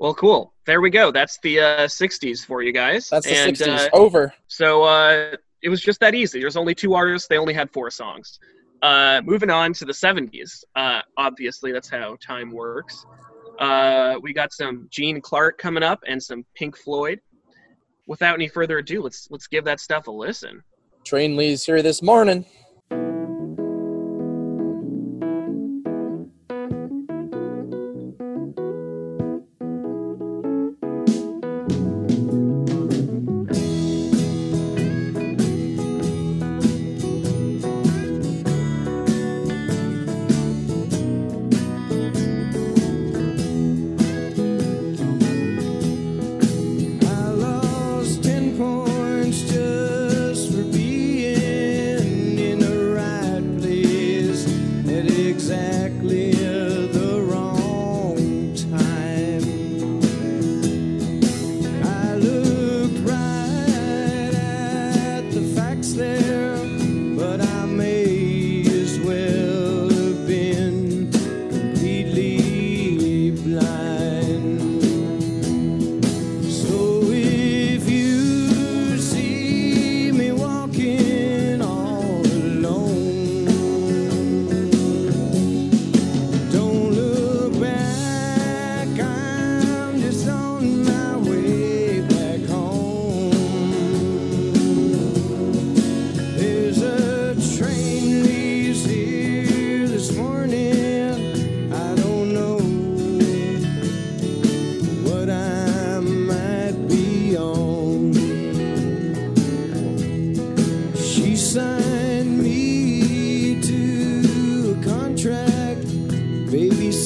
Well, cool. There we go. That's the uh, 60s for you guys. That's the 60s. Uh, Over. So uh, it was just that easy. There's only two artists. They only had four songs. Uh, moving on to the 70s. Uh, obviously, that's how time works. Uh, we got some Gene Clark coming up and some Pink Floyd. Without any further ado, let's let's give that stuff a listen. Train leaves here this morning.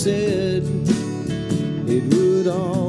said it would all.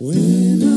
When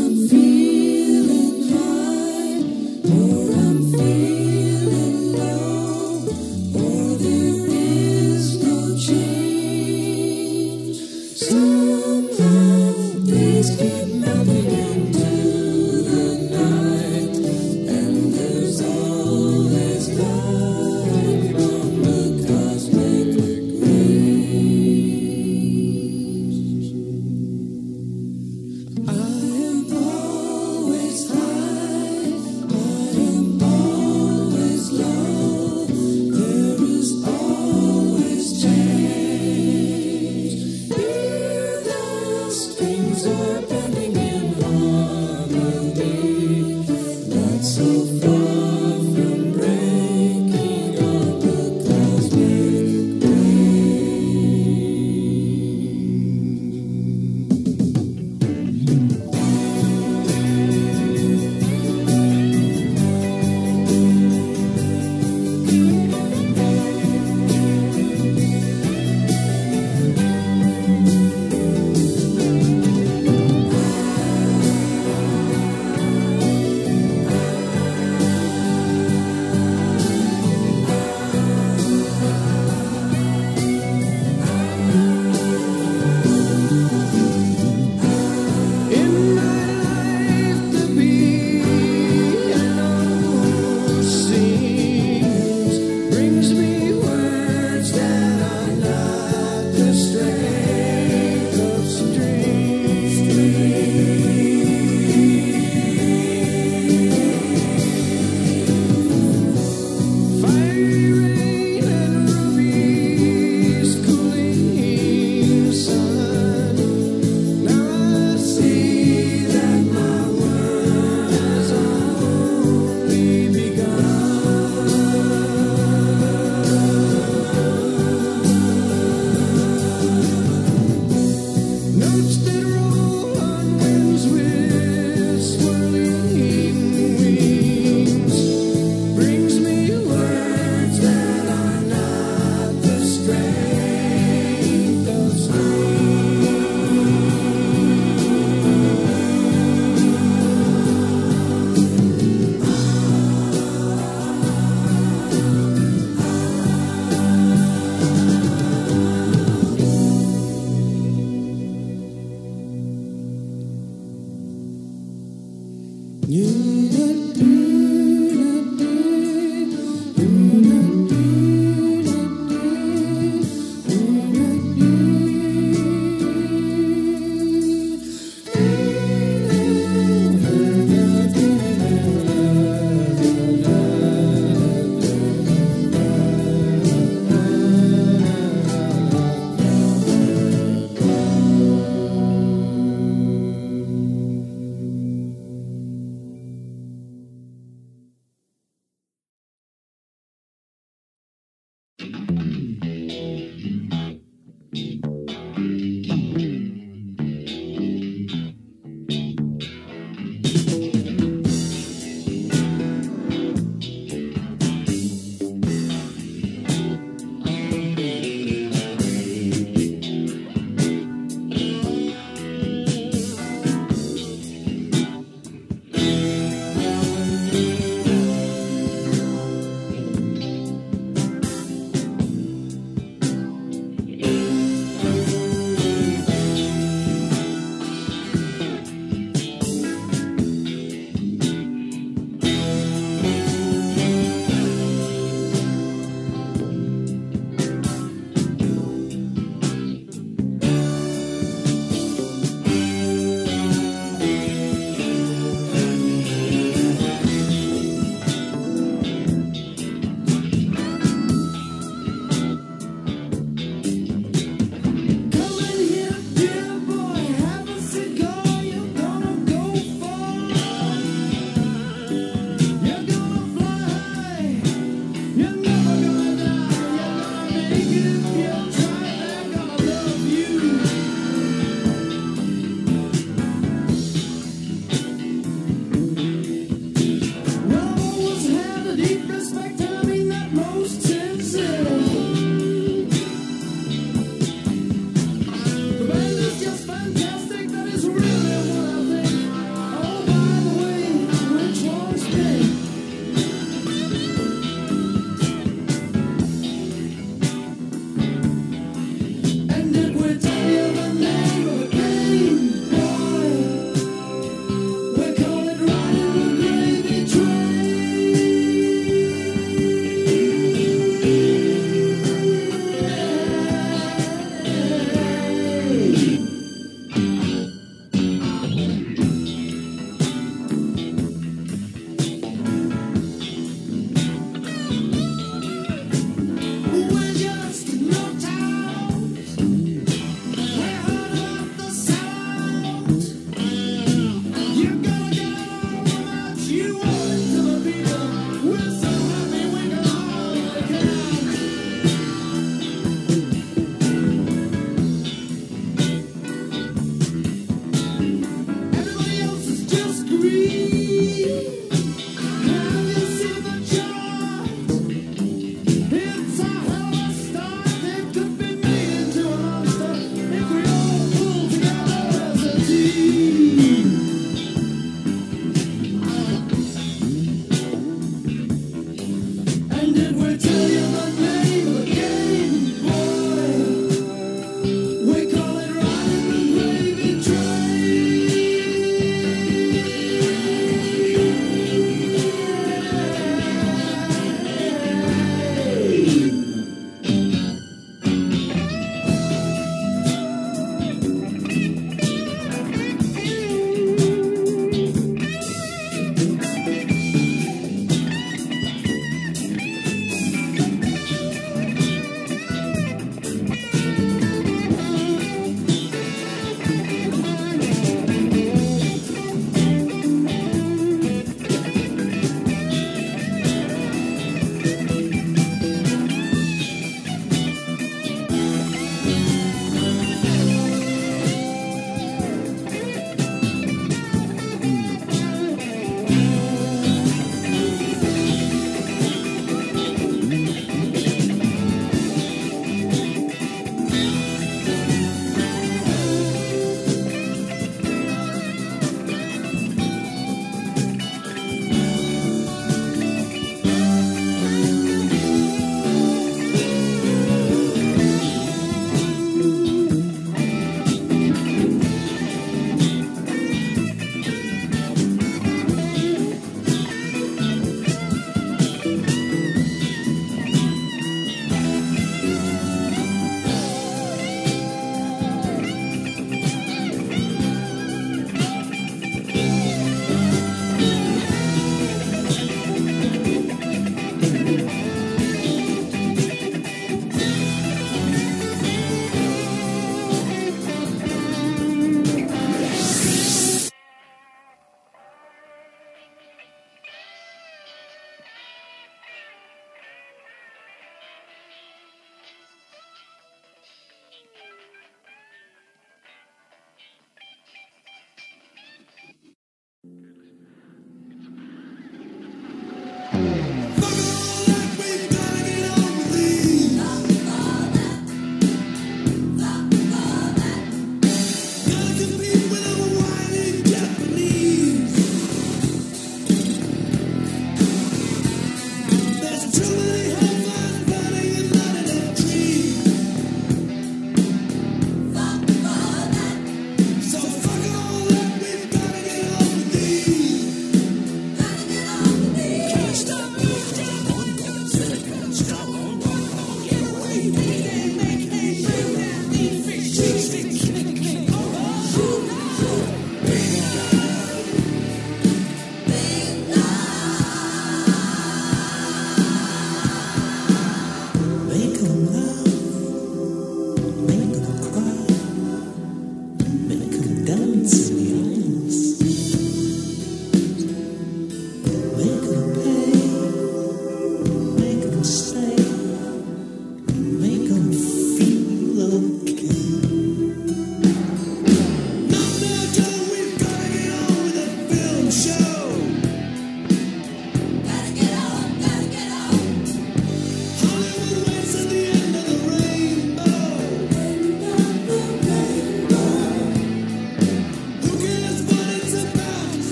You.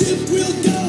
We'll go.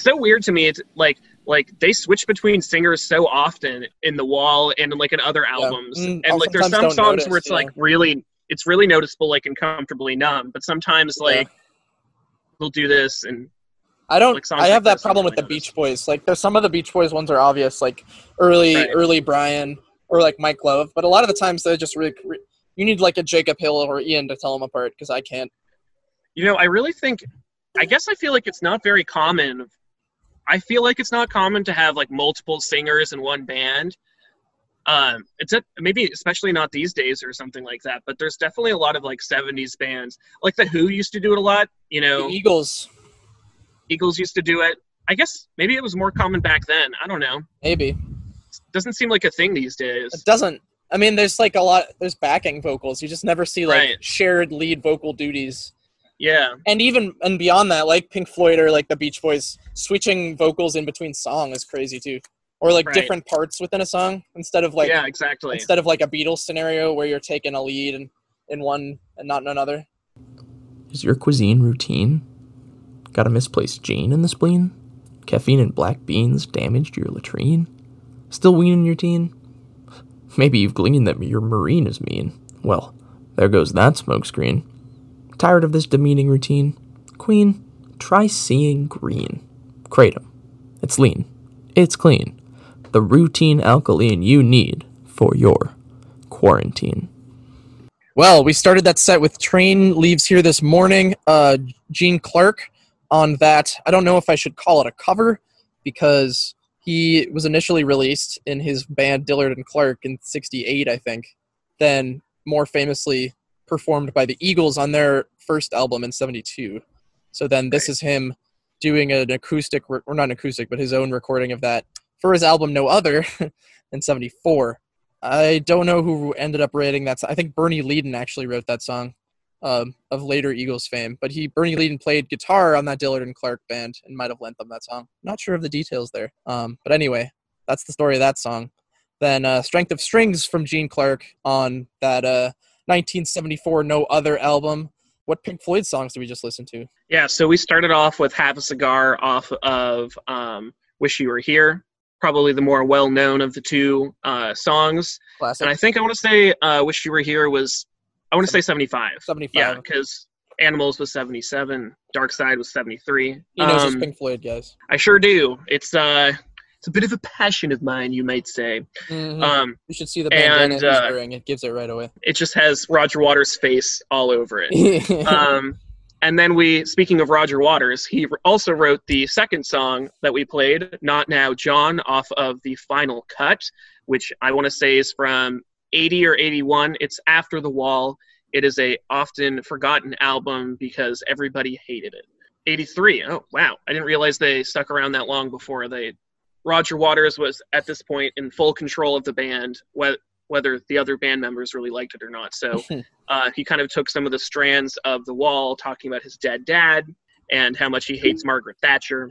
It's so weird to me. It's like like they switch between singers so often in the wall and like in other albums, Mm, and like there's some songs notice, where it's yeah. like really it's really noticeable, like in Comfortably Numb. But sometimes Yeah. like they'll do this and I don't. Like I like have that problem with the really Beach Boys. Like, there's some of the Beach Boys ones are obvious, like early, Right. early Brian or like Mike Love. But a lot of the times they're just really. re- You need like a Jacob Hill or Ian to tell them apart because I can't. You know, I really think, I guess I feel like it's not very common. I feel like it's not common to have like multiple singers in one band. Um, it's a, maybe especially not these days or something like that. But there's definitely a lot of like '70s bands, like the Who used to do it a lot. You know, The Eagles, Eagles used to do it. I guess maybe it was more common back then. I don't know. maybe Doesn't seem like a thing these days. it doesn't. I mean, there's like a lot. There's backing vocals. You just never see like Right. shared lead vocal duties. Yeah, And even and beyond that, like Pink Floyd or like the Beach Boys, switching vocals in between song is crazy too. Or like Right. different parts within a song instead of like yeah, exactly. instead of like a Beatles scenario where you're taking a lead in, in one and not in another. Is your cuisine routine? Got a misplaced gene in the spleen? Caffeine and black beans damaged your latrine? Still weaning your teen? Maybe you've gleaned that your marine is mean. Well, there goes that smokescreen. Tired of this demeaning routine? Queen, try seeing green. Kratom. It's lean. It's clean. The routine alkaline you need for your quarantine. Well, we started that set with Train Leaves Here This Morning. Uh, Gene Clark on that. I don't know if I should call it a cover because he was initially released in his band Dillard and Clark in 68, I think. Then more famously performed by the Eagles on their first album in 72. So then this is him doing an acoustic, or not an acoustic, but his own recording of that for his album No Other in 74. I don't know who ended up writing that. I think Bernie Leadon actually wrote that song um, of later Eagles fame. But he Bernie Leadon played guitar on that Dillard and Clark band and might have lent them that song. Not sure of the details there. Um, but anyway, that's the story of that song. Then uh, Strength of Strings from Gene Clark on that uh, 1974 No Other album. What Pink Floyd songs did we just listen to? Yeah, so we started off with Have a Cigar off of um, Wish You Were Here, probably the more well known of the two uh, songs. Classic. And I think I want to say uh, Wish You Were Here was, I want to say 75. 75. Yeah, because Animals was 77, Dark Side was 73. he knows Um, Pink Floyd, guys. I sure do. It's uh, it's a bit of a passion of mine, you might say. Mhm. Um, you should see the bandana and, uh, wearing. It gives it right away. it just has Roger Waters' face all over it. um, and then we, speaking of Roger Waters, he also wrote the second song that we played, "Not Now, John," off of the Final Cut, which I want to say is from '80 or '81. It's after the Wall. It is a often forgotten album because everybody hated it. '83. Oh wow, I didn't realize they stuck around that long before they. Roger Waters was at this point in full control of the band, whether the other band members really liked it or not. So uh, he kind of took some of the strands of the wall talking about his dead dad and how much he hates Margaret Thatcher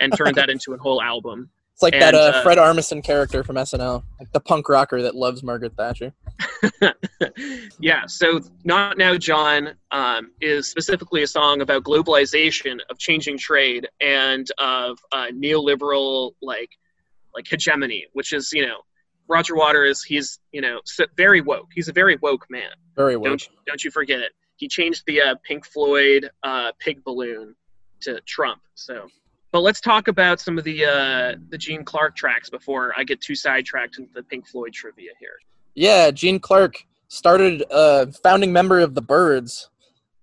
and turned that into a whole album. It's like that And, uh, uh, Fred Armisen character from SNL, like the punk rocker that loves Margaret Thatcher. yeah, so Not Now John um, is specifically a song about globalization, of changing trade, and of uh, neoliberal like like hegemony, which is you know Roger Waters. He's you know very woke. He's a very woke man. Very woke. Don't you, don't you forget it. He changed the uh, Pink Floyd uh, pig balloon to Trump. So, but let's talk about some of the uh, the Gene Clark tracks before I get too sidetracked into the Pink Floyd trivia here. Yeah, Gene Clark started uh, founding member of the Byrds,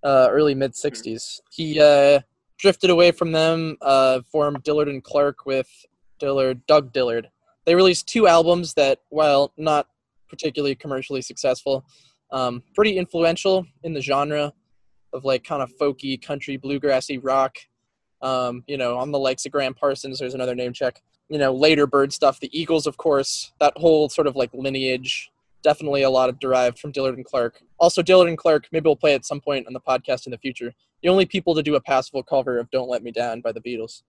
uh, early mid '60s. He uh, drifted away from them, uh, formed Dillard and Clark with Dillard, Doug Dillard. They released two albums that, while not particularly commercially successful, um, pretty influential in the genre of like kind of folky, country, bluegrassy rock. Um, you know, on the likes of Gram Parsons, there's another name check. You know, later Bird stuff, the Eagles, of course, that whole sort of like lineage definitely a lot of derived from Dillard and Clark. Also, Dillard and Clark, maybe we'll play at some point on the podcast in the future. The only people to do a passable cover of "Don't Let Me Down" by the Beatles.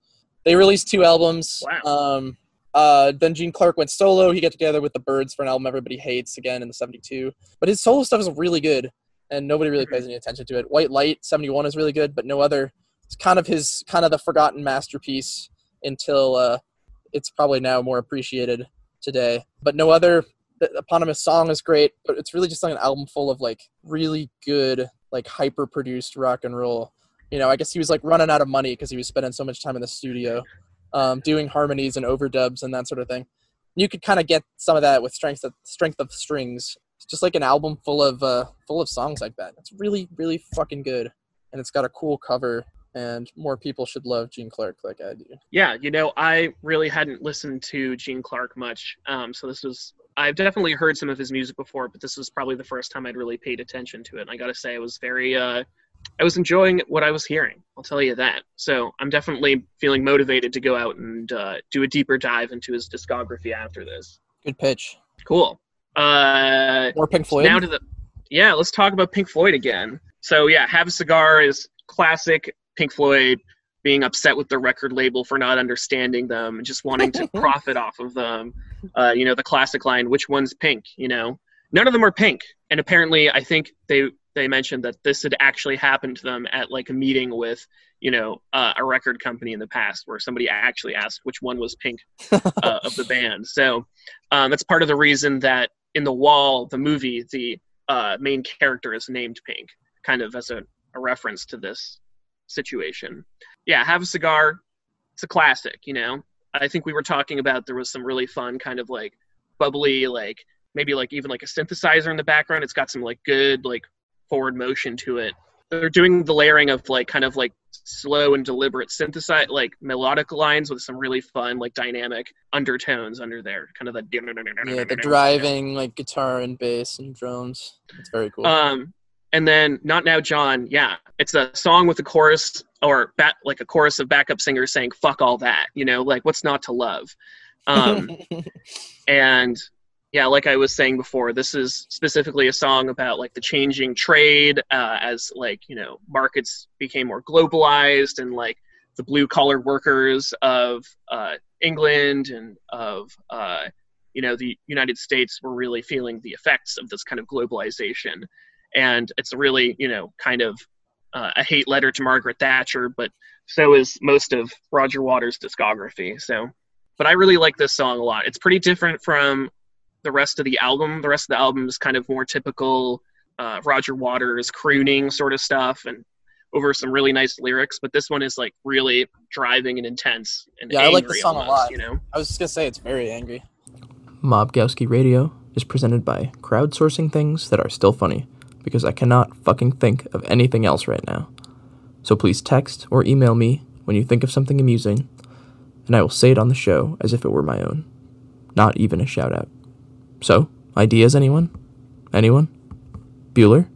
They released two albums. Wow. Um, uh, then Gene Clark went solo. He got together with the Byrds for an album everybody hates again in the '72. But his solo stuff is really good, and nobody really pays any attention to it. White Light '71 is really good, but no other. It's kind of his kind of the forgotten masterpiece until uh, it's probably now more appreciated today. But no other the eponymous song is great, but it's really just like an album full of like really good, like hyper produced rock and roll. You know, I guess he was like running out of money because he was spending so much time in the studio, um, doing harmonies and overdubs and that sort of thing. You could kind of get some of that with strength of strength of strings. It's just like an album full of uh, full of songs like that. It's really really fucking good, and it's got a cool cover. And more people should love Gene Clark like I do. Yeah, you know, I really hadn't listened to Gene Clark much, um, so this was. I've definitely heard some of his music before, but this was probably the first time I'd really paid attention to it. And I got to say, I was very, uh, I was enjoying what I was hearing. I'll tell you that. So I'm definitely feeling motivated to go out and uh, do a deeper dive into his discography after this. Good pitch. Cool. Uh, More Pink Floyd. now to the yeah let's talk about pink floyd again so yeah have a cigar is classic pink floyd being upset with the record label for not understanding them and just wanting to profit off of them uh, you know the classic line which one's pink? You know none of them are pink. And apparently i think they they mentioned that this had actually happened to them at like a meeting with you know uh, a record company in the past where somebody actually asked which one was pink uh, of the band. So um, that's part of the reason that in the wall the movie the uh, main character is named pink kind of as a, a reference to this situation. Yeah have a cigar. It's a classic you know? I think we were talking about there was some really fun kind of like bubbly like maybe like even like a synthesizer in the background. It's got some like good like forward motion to it. They're doing the layering of like kind of like slow and deliberate synthesize like melodic lines with some really fun like dynamic undertones under there. Kind of the yeah, the driving like guitar and bass and drums. It's very cool. um and then not now john yeah it's a song with a chorus or bat, like a chorus of backup singers saying fuck all that you know like what's not to love? Um and yeah like i was saying before this is specifically a song about like the changing trade uh, as like you know markets became more globalized and like the blue collar workers of uh, england and of uh, you know the united states were really feeling the effects of this kind of globalization and it's really you know kind of uh, a hate letter to margaret thatcher but so is most of roger waters discography so but i really like this song a lot it's pretty different from the rest of the album. The rest of the album is kind of more typical uh, Roger Waters crooning sort of stuff and over some really nice lyrics. But this one is like really driving and intense and Yeah, I like the angry song a lot. You know, I was just gonna say it's very angry. Mob Mobgowski Radio is presented by crowdsourcing things that are still funny because I cannot fucking think of anything else right now. So please text or email me when you think of something amusing, and I will say it on the show as if it were my own. Not even a shout out. So, ideas, anyone? Anyone? Bueller?